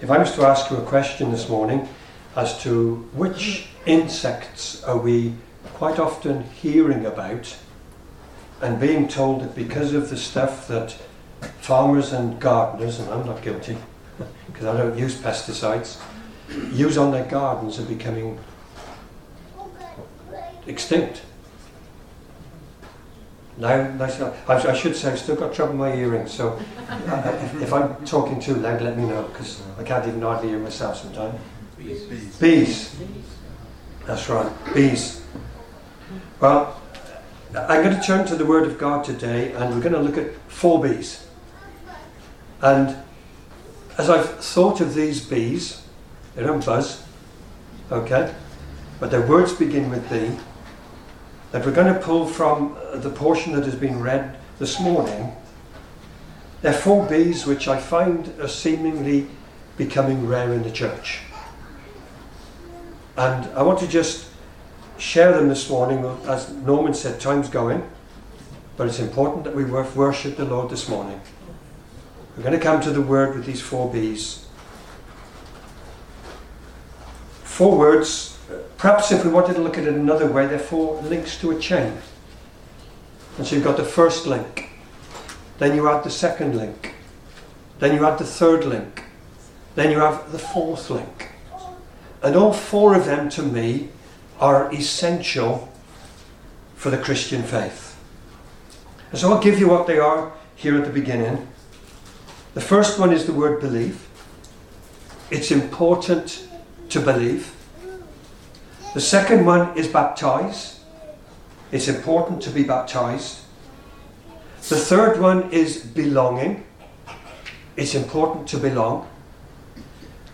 If I was to ask you a question this morning as to which insects are we quite often hearing about and being told that because of the stuff that farmers and gardeners, and I'm not guilty because I don't use pesticides, use on their gardens are becoming extinct. Now, I, should say I've still got trouble with my earrings, so uh, if, if, I'm talking too loud, let me know, because I can't even hardly hear myself sometimes. Bees. Bees. Bees. That's right, bees. Well, I'm going to turn to the Word of God today, and we're going to look at four bees. And as I've thought of these bees, they don't buzz, okay, but their words begin with B that we're going to pull from uh, the portion that has been read this morning. There are four B's which I find are seemingly becoming rare in the church. And I want to just share them this morning. As Norman said, time's going, but it's important that we worship the Lord this morning. We're going to come to the word with these four B's. Four words Perhaps if we wanted to look at it another way, they're four links to a chain. And so you've got the first link, then you add the second link, then you add the third link, then you have the fourth link. And all four of them to me are essential for the Christian faith. And so I'll give you what they are here at the beginning. The first one is the word believe. It's important to believe. The second one is baptize. It's important to be baptized. The third one is belonging. It's important to belong.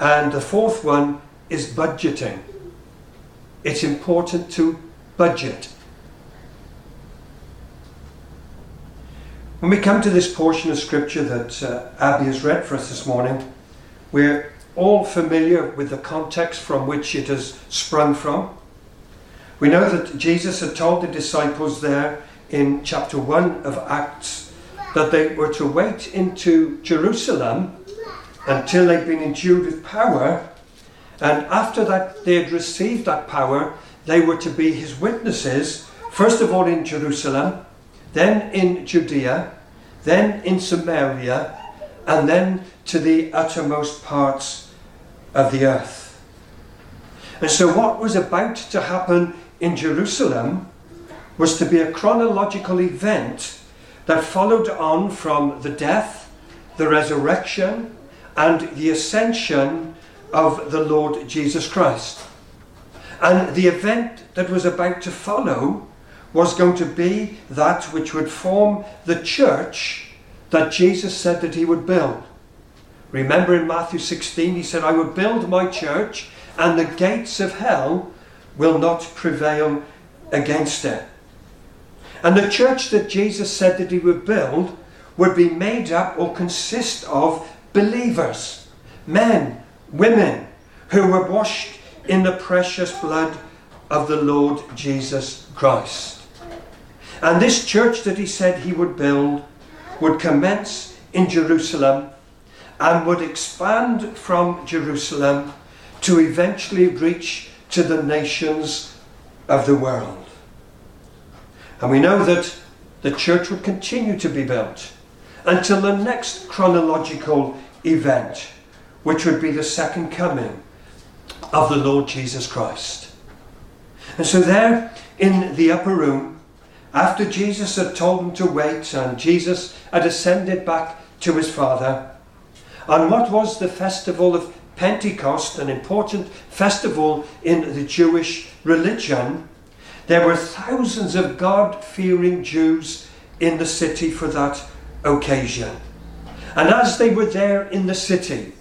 And the fourth one is budgeting. It's important to budget. When we come to this portion of scripture that uh, Abby has read for us this morning, we're all familiar with the context from which it has sprung from. We know that Jesus had told the disciples there in chapter 1 of Acts that they were to wait into Jerusalem until they'd been endued with power, and after that they had received that power, they were to be his witnesses, first of all in Jerusalem, then in Judea, then in Samaria, and then to the uttermost parts of the earth. And so, what was about to happen in Jerusalem was to be a chronological event that followed on from the death, the resurrection, and the ascension of the Lord Jesus Christ. And the event that was about to follow was going to be that which would form the church that Jesus said that he would build. Remember in Matthew 16, he said, I will build my church, and the gates of hell will not prevail against it. And the church that Jesus said that he would build would be made up or consist of believers, men, women, who were washed in the precious blood of the Lord Jesus Christ. And this church that he said he would build would commence in Jerusalem and would expand from Jerusalem to eventually reach to the nations of the world. And we know that the church would continue to be built until the next chronological event, which would be the second coming of the Lord Jesus Christ. And so, there in the upper room, after Jesus had told them to wait and Jesus had ascended back to his Father, on what was the festival of Pentecost, an important festival in the Jewish religion, there were thousands of God fearing Jews in the city for that occasion. And as they were there in the city,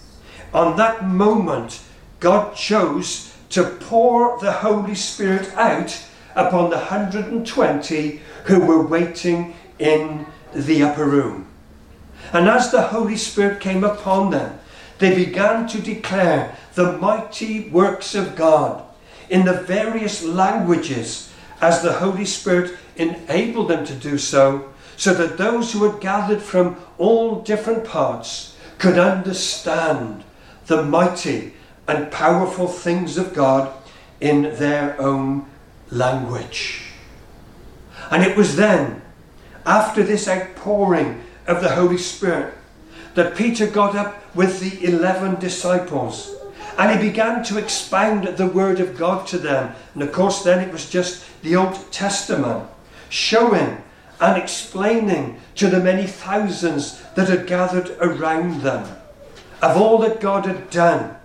on that moment, God chose to pour the Holy Spirit out upon the 120 who were waiting in the upper room. And as the Holy Spirit came upon them, they began to declare the mighty works of God in the various languages as the Holy Spirit enabled them to do so, so that those who had gathered from all different parts could understand the mighty and powerful things of God in their own language. And it was then, after this outpouring of the Holy Spirit, that Peter got up with the eleven disciples and he began to expound the word of God to them. And of course, then it was just the Old Testament, showing and explaining to the many thousands that had gathered around them of all that God had done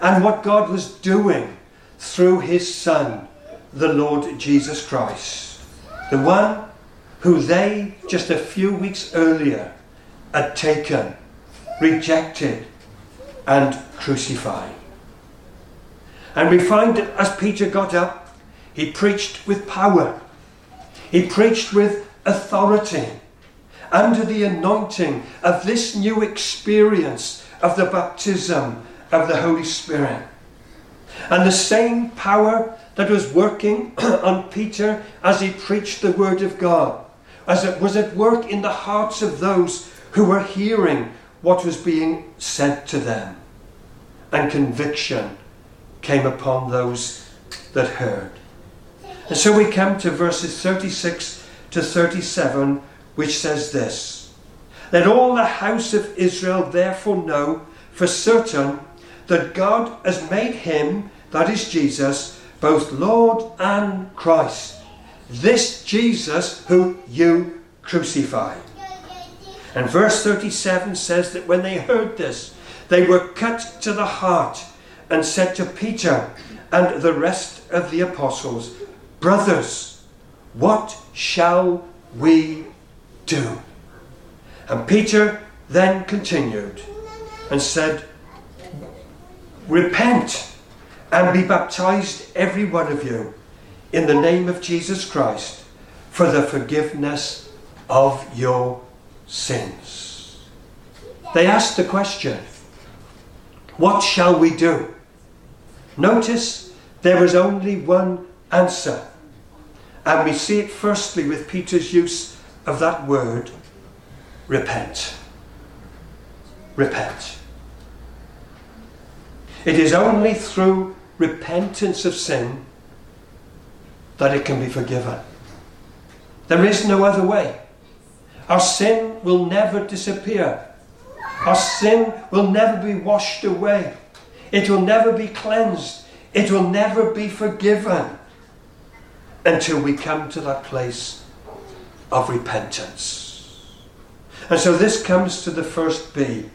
and what God was doing through his Son, the Lord Jesus Christ, the one who they just a few weeks earlier had taken, rejected, and crucified. And we find that as Peter got up, he preached with power, he preached with authority, under the anointing of this new experience of the baptism of the Holy Spirit. And the same power that was working on Peter as he preached the word of God, as it was at work in the hearts of those who were hearing what was being said to them. And conviction came upon those that heard. And so we come to verses 36 to 37, which says this Let all the house of Israel therefore know for certain that God has made him, that is Jesus, both Lord and Christ. This Jesus who you crucified. And verse 37 says that when they heard this, they were cut to the heart and said to Peter and the rest of the apostles, Brothers, what shall we do? And Peter then continued and said, Repent and be baptized, every one of you, in the name of Jesus Christ, for the forgiveness of your sins. They asked the question, What shall we do? Notice there is only one answer. And we see it firstly with Peter's use of that word, repent. Repent. It is only through repentance of sin that it can be forgiven. There is no other way. Our sin will never disappear. Our sin will never be washed away. It will never be cleansed. It will never be forgiven until we come to that place of repentance. And so this comes to the first B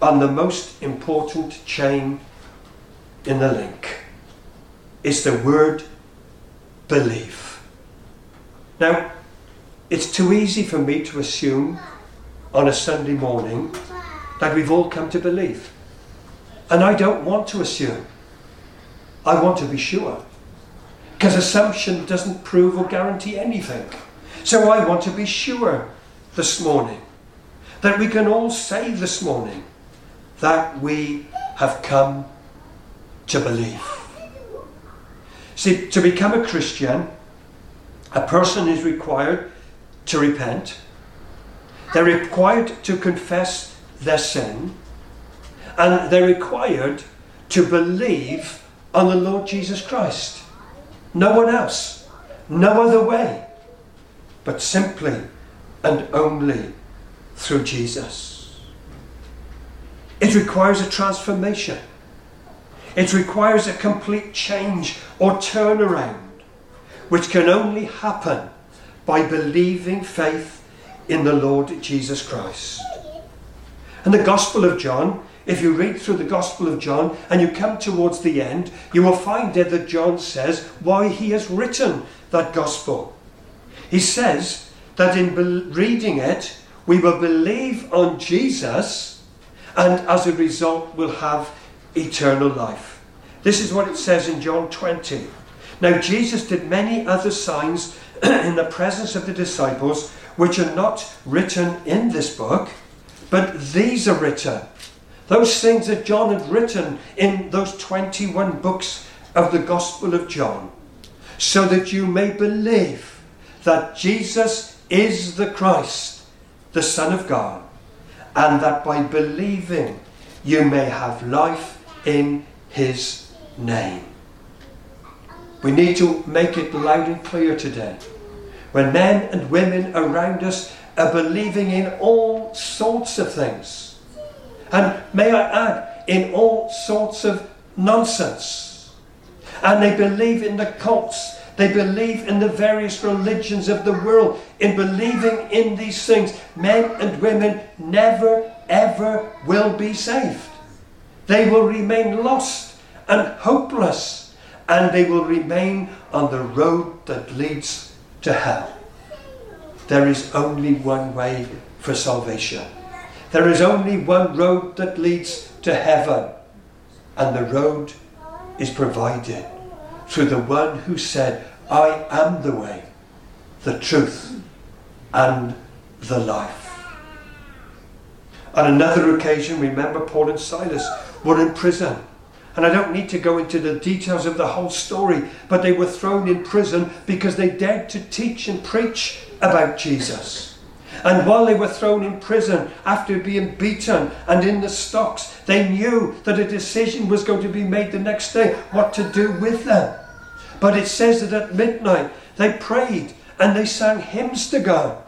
on the most important chain in the link. It's the word believe. Now, it's too easy for me to assume on a Sunday morning that we've all come to believe. And I don't want to assume. I want to be sure. Because assumption doesn't prove or guarantee anything. So I want to be sure this morning that we can all say this morning that we have come to believe. See, to become a Christian, a person is required to repent, they're required to confess their sin, and they're required to believe on the Lord Jesus Christ. No one else, no other way, but simply and only through Jesus. It requires a transformation. It requires a complete change or turnaround, which can only happen by believing faith in the Lord Jesus Christ. And the Gospel of John if you read through the Gospel of John and you come towards the end, you will find there that John says why he has written that Gospel. He says that in be- reading it, we will believe on Jesus and as a result will have eternal life. This is what it says in John 20. Now, Jesus did many other signs in the presence of the disciples, which are not written in this book, but these are written those things that John had written in those 21 books of the Gospel of John, so that you may believe that Jesus is the Christ, the Son of God, and that by believing you may have life in his name. We need to make it loud and clear today. When men and women around us are believing in all sorts of things, and may I add, in all sorts of nonsense, and they believe in the cults, they believe in the various religions of the world, in believing in these things, men and women never ever will be saved. They will remain lost and hopeless, and they will remain on the road that leads to hell. There is only one way for salvation. There is only one road that leads to heaven, and the road is provided through the one who said, I am the way, the truth, and the life. On another occasion, remember Paul and Silas were in prison. And I don't need to go into the details of the whole story, but they were thrown in prison because they dared to teach and preach about Jesus. And while they were thrown in prison after being beaten and in the stocks, they knew that a decision was going to be made the next day what to do with them. But it says that at midnight they prayed and they sang hymns to God.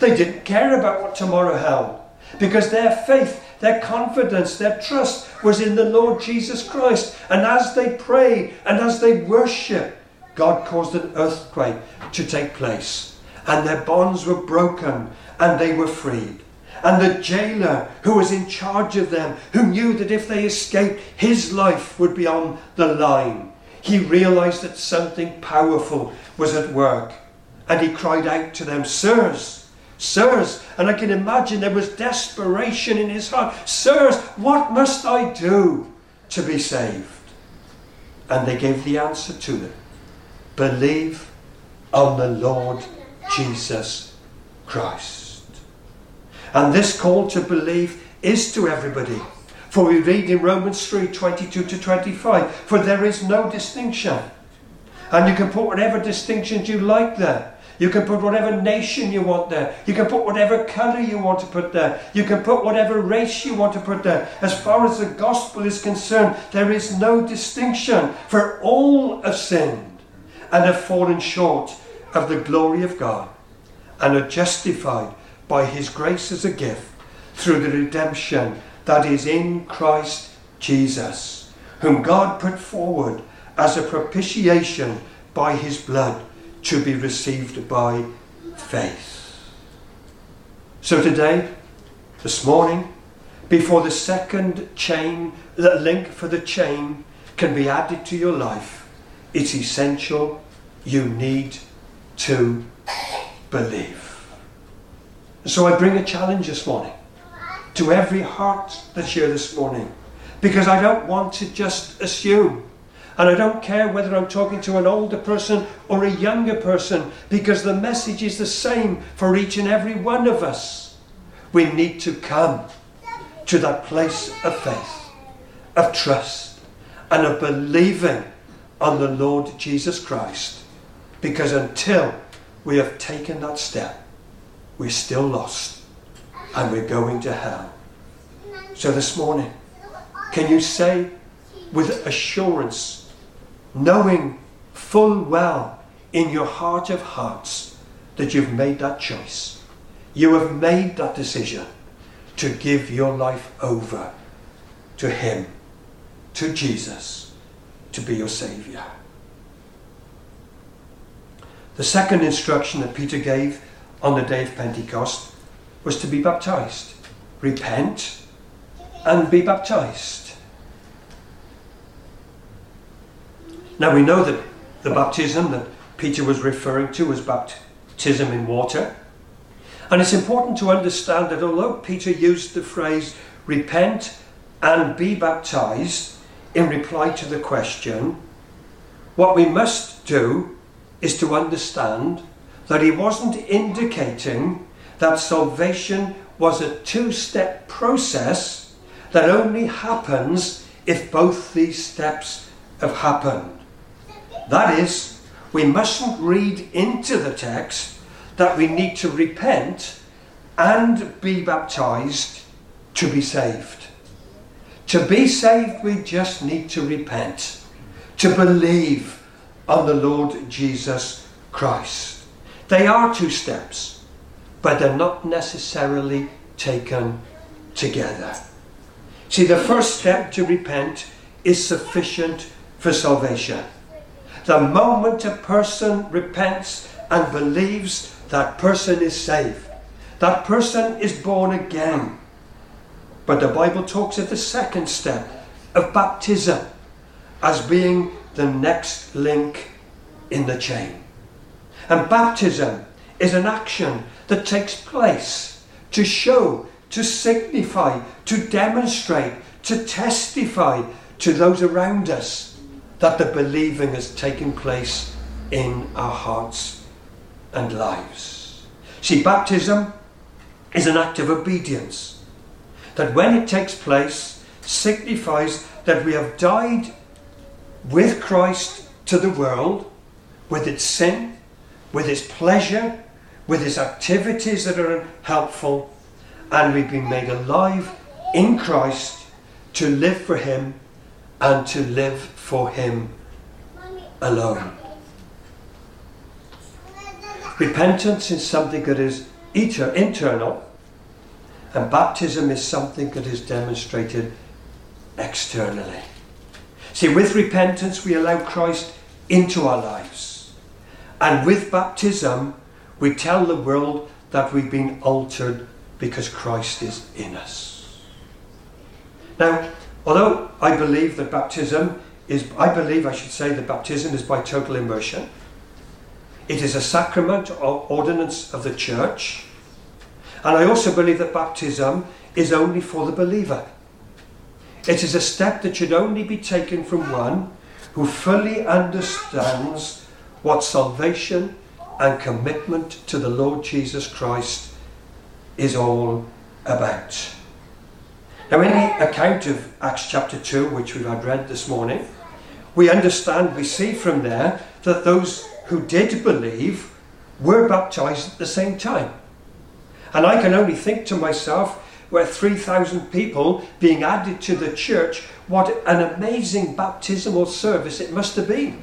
They didn't care about what tomorrow held because their faith, their confidence, their trust was in the Lord Jesus Christ. And as they prayed and as they worshiped, God caused an earthquake to take place. And their bonds were broken and they were freed. And the jailer who was in charge of them, who knew that if they escaped, his life would be on the line, he realized that something powerful was at work. And he cried out to them, Sirs, Sirs, and I can imagine there was desperation in his heart. Sirs, what must I do to be saved? And they gave the answer to them Believe on the Lord Jesus Christ. And this call to believe is to everybody. For we read in Romans 3 22 to 25, for there is no distinction. And you can put whatever distinctions you like there. You can put whatever nation you want there. You can put whatever colour you want to put there. You can put whatever race you want to put there. As far as the gospel is concerned, there is no distinction, for all have sinned and have fallen short of the glory of God and are justified by his grace as a gift through the redemption that is in Christ Jesus, whom God put forward as a propitiation by his blood to be received by faith. So today, this morning, before the second chain, the link for the chain can be added to your life, it's essential you need to believe. So I bring a challenge this morning to every heart that's here this morning because I don't want to just assume and I don't care whether I'm talking to an older person or a younger person because the message is the same for each and every one of us. We need to come to that place of faith, of trust, and of believing on the Lord Jesus Christ. Because until we have taken that step, we're still lost and we're going to hell. So this morning, can you say with assurance, knowing full well in your heart of hearts that you've made that choice. You have made that decision to give your life over to Him, to Jesus, to be your Saviour. The second instruction that Peter gave on the day of Pentecost was to be baptized. Repent and be baptized. Now we know that the baptism that Peter was referring to was baptism in water. And it's important to understand that although Peter used the phrase repent and be baptized in reply to the question, what we must do is to understand that he wasn't indicating that salvation was a two step process that only happens if both these steps have happened. That is, we mustn't read into the text that we need to repent and be baptized to be saved. To be saved, we just need to repent, to believe on the Lord Jesus Christ. They are two steps, but they're not necessarily taken together. See, the first step to repent is sufficient for salvation. The moment a person repents and believes, that person is saved. That person is born again. But the Bible talks of the second step of baptism as being the next link in the chain. And baptism is an action that takes place to show, to signify, to demonstrate, to testify to those around us that the believing has taken place in our hearts and lives. See, baptism is an act of obedience that when it takes place signifies that we have died with Christ to the world, with its sin, with its pleasure, with its activities that are unhelpful, and we've been made alive in Christ to live for Him and to live for Him alone. Repentance is something that is internal, and baptism is something that is demonstrated externally. See, with repentance, we allow Christ into our lives. And with baptism, we tell the world that we've been altered because Christ is in us. Now, although I believe that baptism is, I believe I should say that baptism is by total immersion. It is a sacrament or ordinance of the church. And I also believe that baptism is only for the believer. It is a step that should only be taken from one who fully understands what salvation and commitment to the Lord Jesus Christ is all about. Now, in the account of Acts chapter 2, which we had read this morning, we understand, we see from there that those who did believe were baptized at the same time. And I can only think to myself, where 3,000 people being added to the church, what an amazing baptismal service it must have been.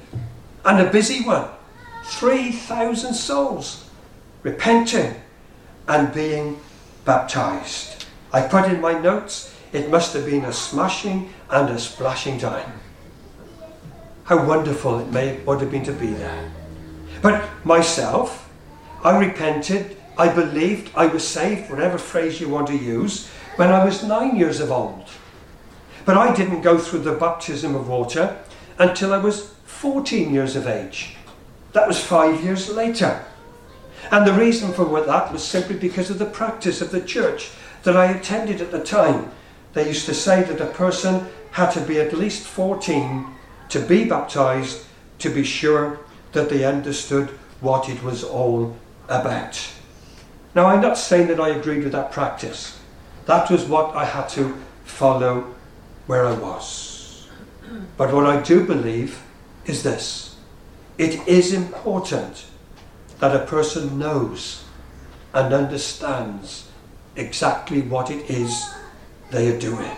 And a busy one. 3,000 souls repenting and being baptized. I put in my notes, it must have been a smashing and a splashing time. How wonderful it may would have been to be there. But myself, I repented I believed I was saved, whatever phrase you want to use, when I was nine years of old. But I didn't go through the baptism of water until I was 14 years of age. That was five years later. And the reason for that was simply because of the practice of the church that I attended at the time. They used to say that a person had to be at least 14 to be baptized to be sure that they understood what it was all about. Now, I'm not saying that I agreed with that practice. That was what I had to follow where I was. But what I do believe is this it is important that a person knows and understands exactly what it is they are doing.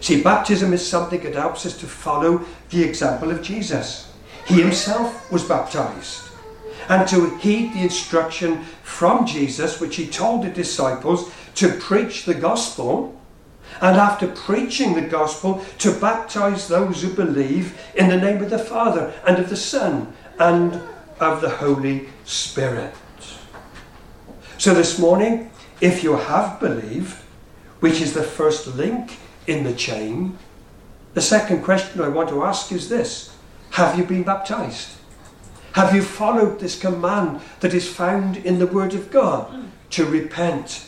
See, baptism is something that helps us to follow the example of Jesus. He himself was baptized and to heed the instruction from Jesus, which he told the disciples to preach the gospel. And after preaching the gospel, to baptize those who believe in the name of the Father and of the Son and of the Holy Spirit. So this morning, if you have believed, which is the first link in the chain, the second question I want to ask is this Have you been baptized? Have you followed this command that is found in the Word of God to repent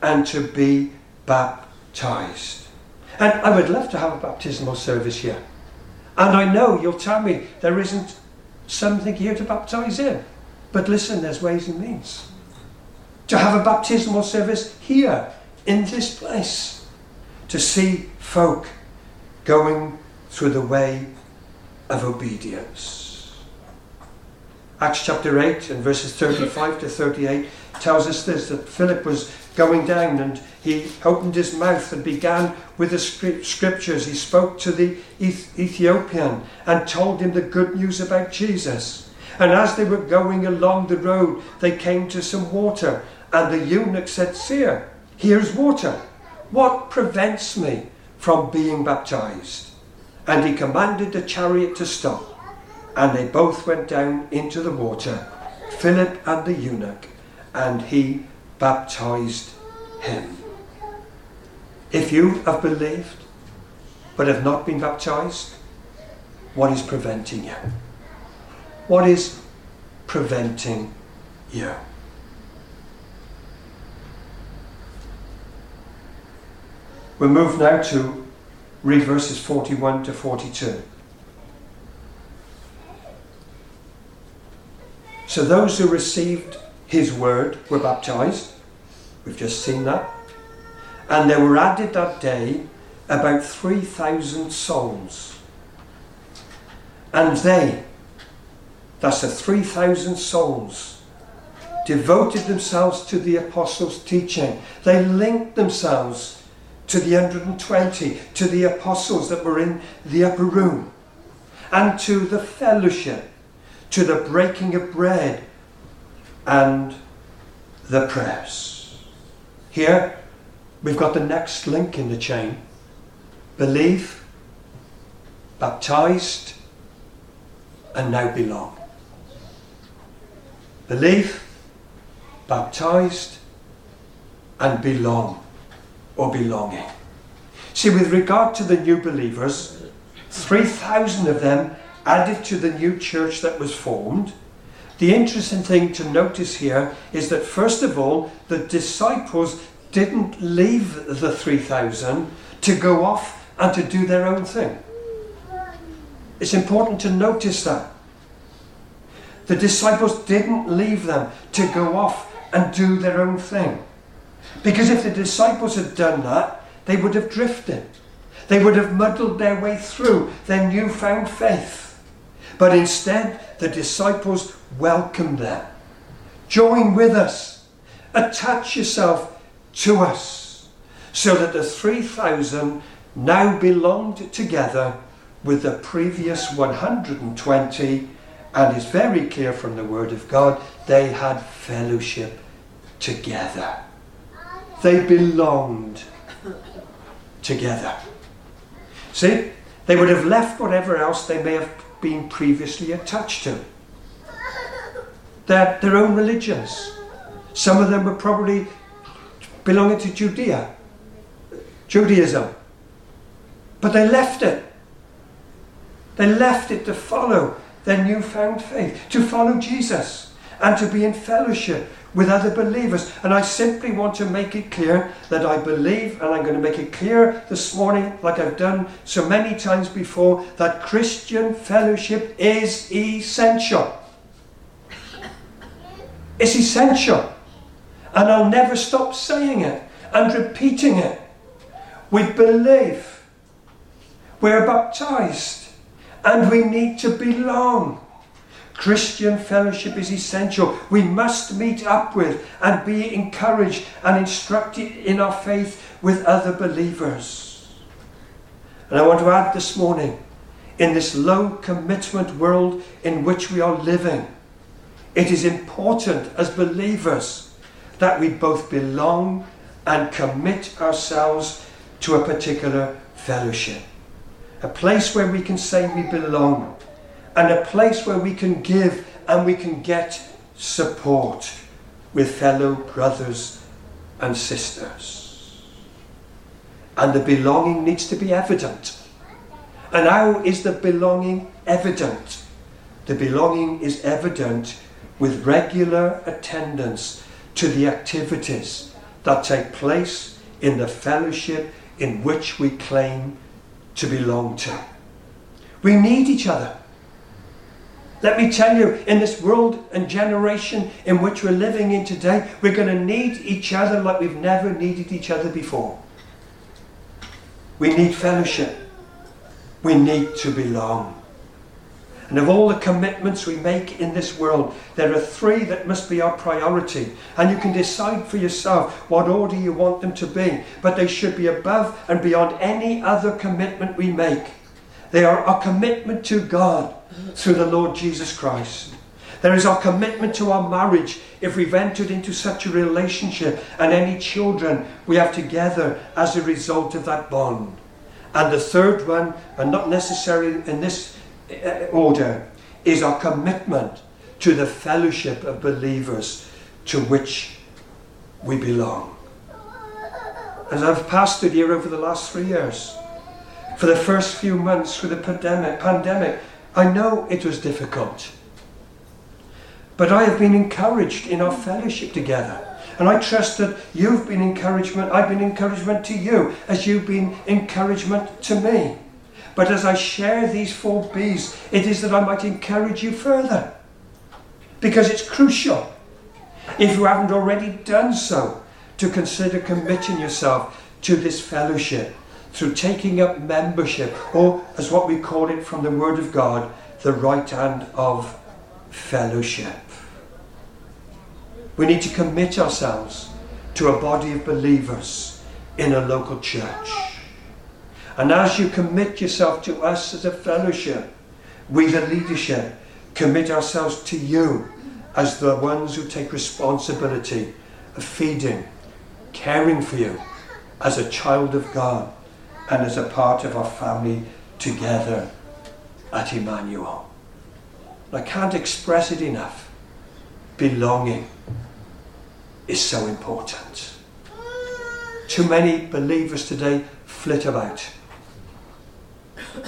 and to be baptized? And I would love to have a baptismal service here. And I know you'll tell me there isn't something here to baptize in. But listen, there's ways and means. To have a baptismal service here, in this place, to see folk going through the way of obedience. Acts chapter 8 and verses 35 to 38 tells us this that Philip was going down and he opened his mouth and began with the scriptures. He spoke to the Ethiopian and told him the good news about Jesus. And as they were going along the road, they came to some water. And the eunuch said, Sir, here's water. What prevents me from being baptized? And he commanded the chariot to stop. And they both went down into the water, Philip and the eunuch, and he baptized him. If you have believed but have not been baptized, what is preventing you? What is preventing you? We move now to read verses 41 to 42. So those who received his word were baptized. We've just seen that. And there were added that day about 3,000 souls. And they, that's the 3,000 souls, devoted themselves to the apostles' teaching. They linked themselves to the 120, to the apostles that were in the upper room, and to the fellowship, to the breaking of bread, and the prayers. Here, we've got the next link in the chain believe, baptized, and now belong. Believe, baptized, and belong or belonging. See, with regard to the new believers, 3,000 of them added to the new church that was formed. The interesting thing to notice here is that, first of all, the disciples didn't leave the 3,000 to go off and to do their own thing. It's important to notice that. The disciples didn't leave them to go off and do their own thing. Because if the disciples had done that, they would have drifted. They would have muddled their way through their newfound faith. But instead, the disciples welcomed them. Join with us. Attach yourself to us. So that the 3,000 now belonged together with the previous 120. And it's very clear from the Word of God, they had fellowship together. They belonged together. See, they would have left whatever else they may have been previously attached to. Their, their own religions. Some of them were probably belonging to Judea, Judaism. But they left it. They left it to follow their newfound faith, to follow Jesus, and to be in fellowship with other believers. And I simply want to make it clear that I believe, and I'm going to make it clear this morning, like I've done so many times before, that Christian fellowship is essential. It's essential. And I'll never stop saying it and repeating it. We believe. We're baptized. And we need to belong. Christian fellowship is essential. We must meet up with and be encouraged and instructed in our faith with other believers. And I want to add this morning in this low commitment world in which we are living, it is important as believers that we both belong and commit ourselves to a particular fellowship. A place where we can say we belong and a place where we can give and we can get support with fellow brothers and sisters. And the belonging needs to be evident. And how is the belonging evident? The belonging is evident with regular attendance to the activities that take place in the fellowship in which we claim to belong to. We need each other. Let me tell you, in this world and generation in which we're living in today, we're going to need each other like we've never needed each other before. We need fellowship. We need to belong. And of all the commitments we make in this world, there are three that must be our priority. And you can decide for yourself what order you want them to be. But they should be above and beyond any other commitment we make. They are our commitment to God through the Lord Jesus Christ. There is our commitment to our marriage if we've entered into such a relationship and any children we have together as a result of that bond. And the third one, and not necessarily in this uh, order is our commitment to the fellowship of believers to which we belong. As I've pastored here over the last three years, for the first few months through the pandemic, pandemic, I know it was difficult. But I have been encouraged in our fellowship together. And I trust that you've been encouragement, I've been encouragement to you, as you've been encouragement to me. But as I share these four B's, it is that I might encourage you further. Because it's crucial, if you haven't already done so, to consider committing yourself to this fellowship through taking up membership, or as what we call it from the Word of God, the right hand of fellowship. We need to commit ourselves to a body of believers in a local church. And as you commit yourself to us as a fellowship, we, the leadership, commit ourselves to you as the ones who take responsibility of feeding, caring for you as a child of God and as a part of our family together at Emmanuel. I can't express it enough. Belonging is so important. Too many believers today flit about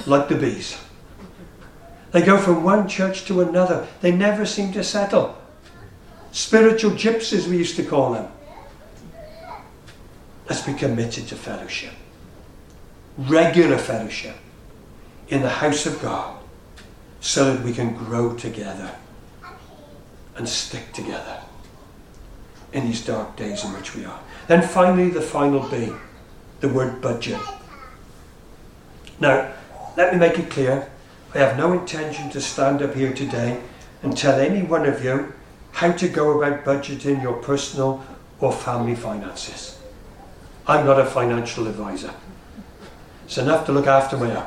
like the bees. They go from one church to another. They never seem to settle. Spiritual gypsies, we used to call them. Let's be committed to fellowship. Regular fellowship in the house of God so that we can grow together and stick together in these dark days in which we are. Then finally, the final B, the word budget. Now, let me make it clear I have no intention to stand up here today and tell any one of you how to go about budgeting your personal or family finances. I'm not a financial advisor. It's enough to look after my.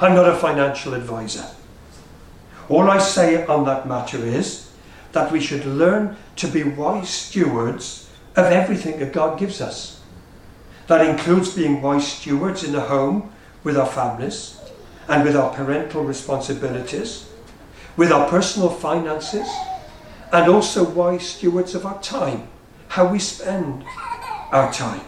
I'm not a financial advisor. All I say on that matter is that we should learn to be wise stewards of everything that God gives us. That includes being wise stewards in the home with our families and with our parental responsibilities, with our personal finances, and also wise stewards of our time, how we spend our time.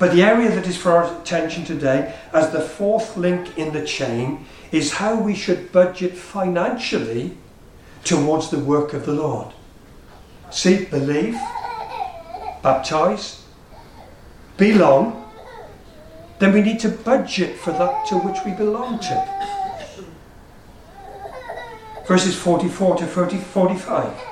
But the area that is for our attention today, as the fourth link in the chain, is how we should budget financially towards the work of the Lord. See, believe, baptize, belong, then we need to budget for that to which we belong to. Verses 44 to 40, 45.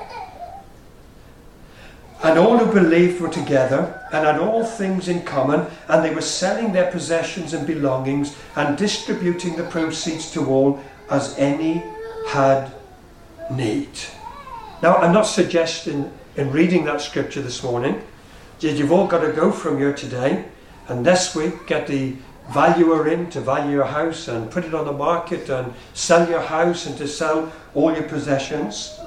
And all who believed were together and had all things in common, and they were selling their possessions and belongings and distributing the proceeds to all as any had need. Now, I'm not suggesting in reading that scripture this morning that you've all got to go from here today and this week get the valuer in to value your house and put it on the market and sell your house and to sell all your possessions.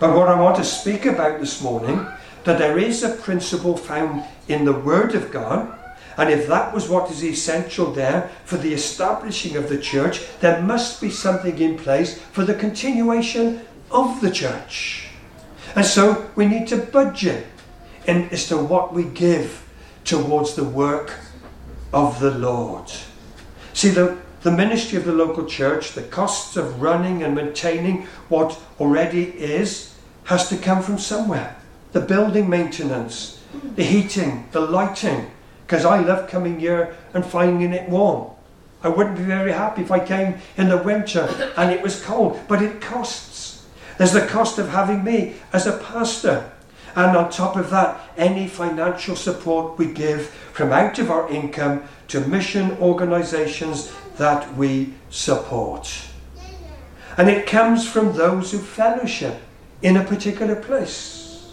But what I want to speak about this morning, that there is a principle found in the Word of God, and if that was what is essential there for the establishing of the church, there must be something in place for the continuation of the church. And so we need to budget in, as to what we give towards the work of the Lord. See, the, the ministry of the local church, the costs of running and maintaining what already is, has to come from somewhere. The building maintenance, the heating, the lighting, because I love coming here and finding it warm. I wouldn't be very happy if I came in the winter and it was cold, but it costs. There's the cost of having me as a pastor. And on top of that, any financial support we give from out of our income to mission organisations that we support. And it comes from those who fellowship in a particular place.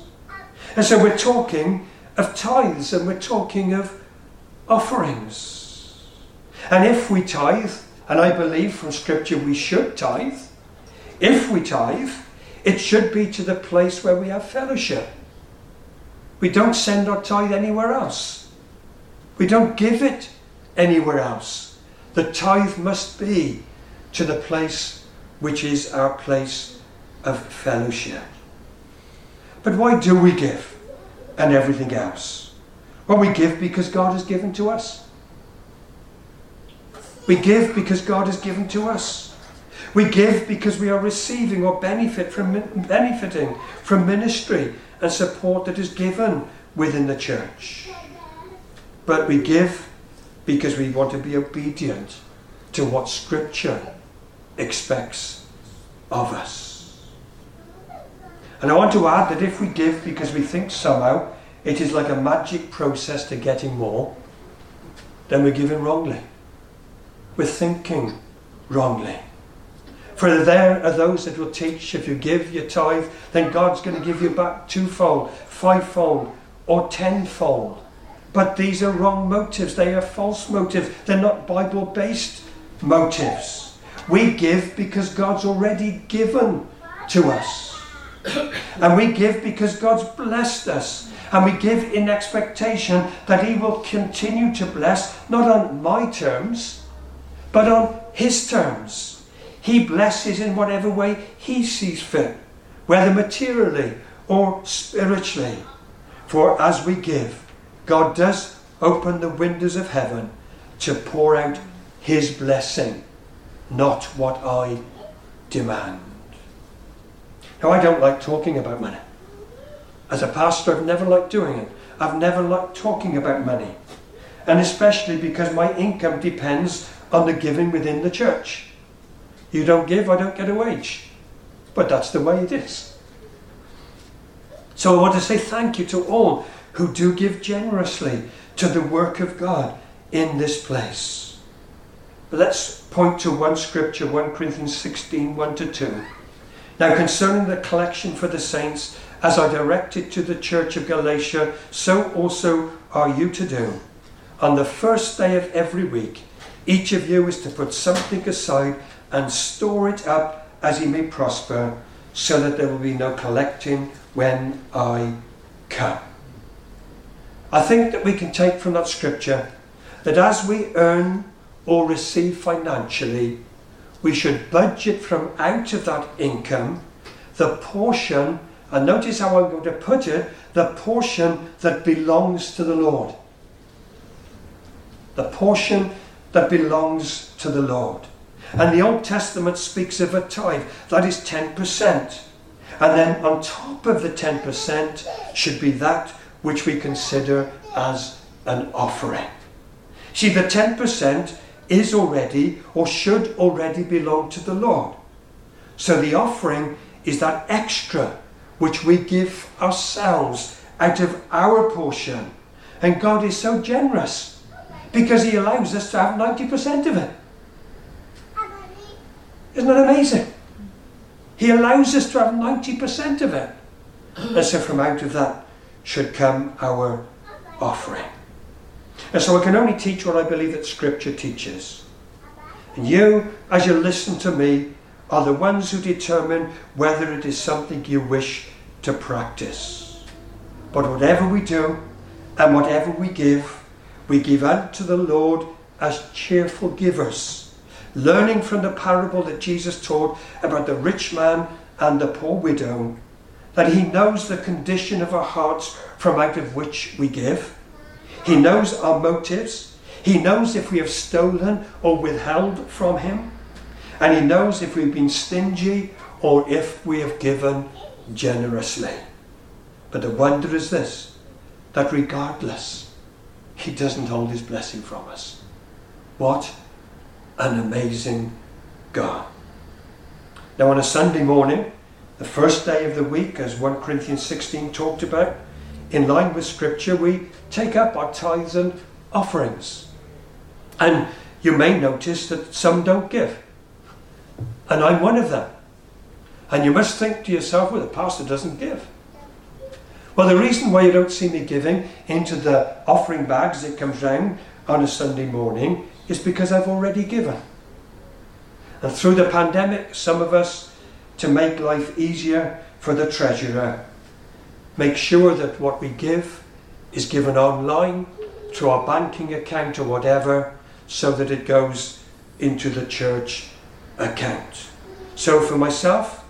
And so we're talking of tithes and we're talking of offerings. And if we tithe, and I believe from Scripture we should tithe, if we tithe, it should be to the place where we have fellowship. We don't send our tithe anywhere else. We don't give it anywhere else. The tithe must be to the place which is our place of fellowship. But why do we give and everything else? Well, we give because God has given to us. We give because God has given to us. We give because we are receiving or benefit from benefiting from ministry and support that is given within the church. But we give because we want to be obedient to what Scripture expects of us. And I want to add that if we give because we think somehow it is like a magic process to getting more, then we're giving wrongly. We're thinking wrongly. For there are those that will teach if you give your tithe, then God's going to give you back twofold, fivefold, or tenfold. But these are wrong motives. They are false motives. They're not Bible based motives. We give because God's already given to us. And we give because God's blessed us. And we give in expectation that He will continue to bless, not on my terms, but on His terms. He blesses in whatever way He sees fit, whether materially or spiritually. For as we give, God does open the windows of heaven to pour out His blessing, not what I demand. Now, I don't like talking about money. As a pastor, I've never liked doing it. I've never liked talking about money. And especially because my income depends on the giving within the church. You don't give, I don't get a wage. But that's the way it is. So I want to say thank you to all who do give generously to the work of God in this place. But let's point to one scripture, 1 Corinthians 16 1 to 2. Now, concerning the collection for the saints, as I directed to the church of Galatia, so also are you to do. On the first day of every week, each of you is to put something aside and store it up as he may prosper, so that there will be no collecting when I come. I think that we can take from that scripture that as we earn or receive financially, we should budget from out of that income the portion, and notice how I'm going to put it, the portion that belongs to the Lord. The portion that belongs to the Lord. And the Old Testament speaks of a tithe, that is 10%. And then on top of the 10% should be that which we consider as an offering. See, the 10% is already or should already belong to the Lord. So the offering is that extra which we give ourselves out of our portion. And God is so generous because He allows us to have 90% of it. Isn't that amazing? He allows us to have 90% of it. And so from out of that should come our offering. And so I can only teach what I believe that Scripture teaches. And you, as you listen to me, are the ones who determine whether it is something you wish to practice. But whatever we do and whatever we give, we give unto the Lord as cheerful givers learning from the parable that Jesus taught about the rich man and the poor widow, that he knows the condition of our hearts from out of which we give. He knows our motives. He knows if we have stolen or withheld from him. And he knows if we've been stingy or if we have given generously. But the wonder is this that regardless, he doesn't hold his blessing from us. What an amazing God. Now, on a Sunday morning, the first day of the week, as 1 Corinthians 16 talked about, in line with Scripture, we take up our tithes and offerings. And you may notice that some don't give. And I'm one of them. And you must think to yourself, well, the pastor doesn't give. Well, the reason why you don't see me giving into the offering bags that comes round on a Sunday morning is because I've already given. And through the pandemic, some of us, to make life easier for the treasurer, make sure that what we give is given online through our banking account or whatever, so that it goes into the church account. So for myself,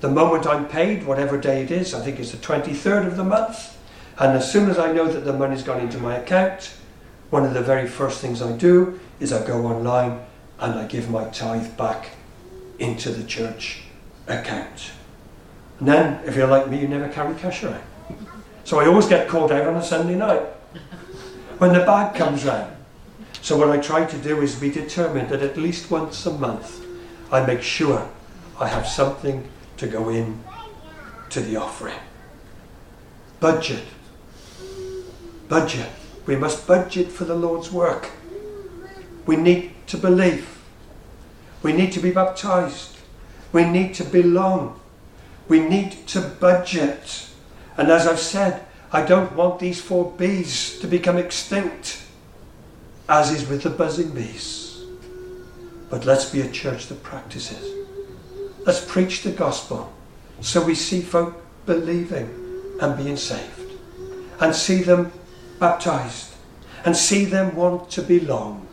the moment I'm paid, whatever day it is, I think it's the 23rd of the month, and as soon as I know that the money's gone into my account, one of the very first things I do is I go online and I give my tithe back into the church account. And then, if you're like me, you never carry cash around. So I always get called out on a Sunday night when the bag comes round. So what I try to do is be determined that at least once a month I make sure I have something to go in to the offering. Budget. Budget. We must budget for the Lord's work. We need to believe. We need to be baptized. We need to belong. We need to budget. And as I've said, I don't want these four bees to become extinct, as is with the buzzing bees. But let's be a church that practices. Let's preach the gospel so we see folk believing and being saved, and see them baptized, and see them want to belong,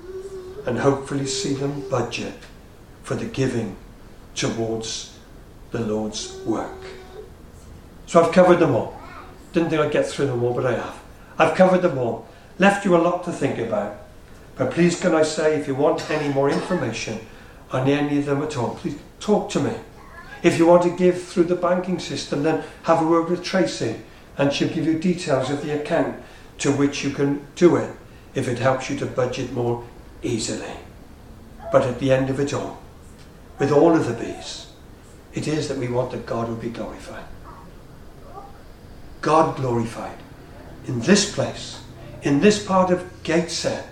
and hopefully see them budget for the giving towards the Lord's work. So I've covered them all. Didn't think I'd get through them all, but I have. I've covered them all. Left you a lot to think about. But please, can I say, if you want any more information on any of them at all, please talk to me. If you want to give through the banking system, then have a word with Tracy and she'll give you details of the account to which you can do it if it helps you to budget more easily. But at the end of it all, with all of the bees, it is that we want that God will be glorified. God glorified in this place, in this part of Gateshead,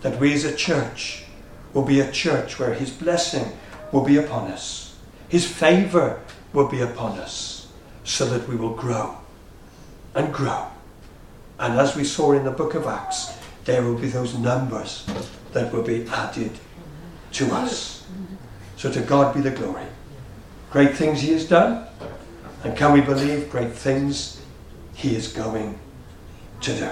that we as a church will be a church where His blessing will be upon us, His favour will be upon us, so that we will grow and grow. And as we saw in the book of Acts, there will be those numbers that will be added to us. So to God be the glory. Great things He has done, and can we believe great things He is going to do?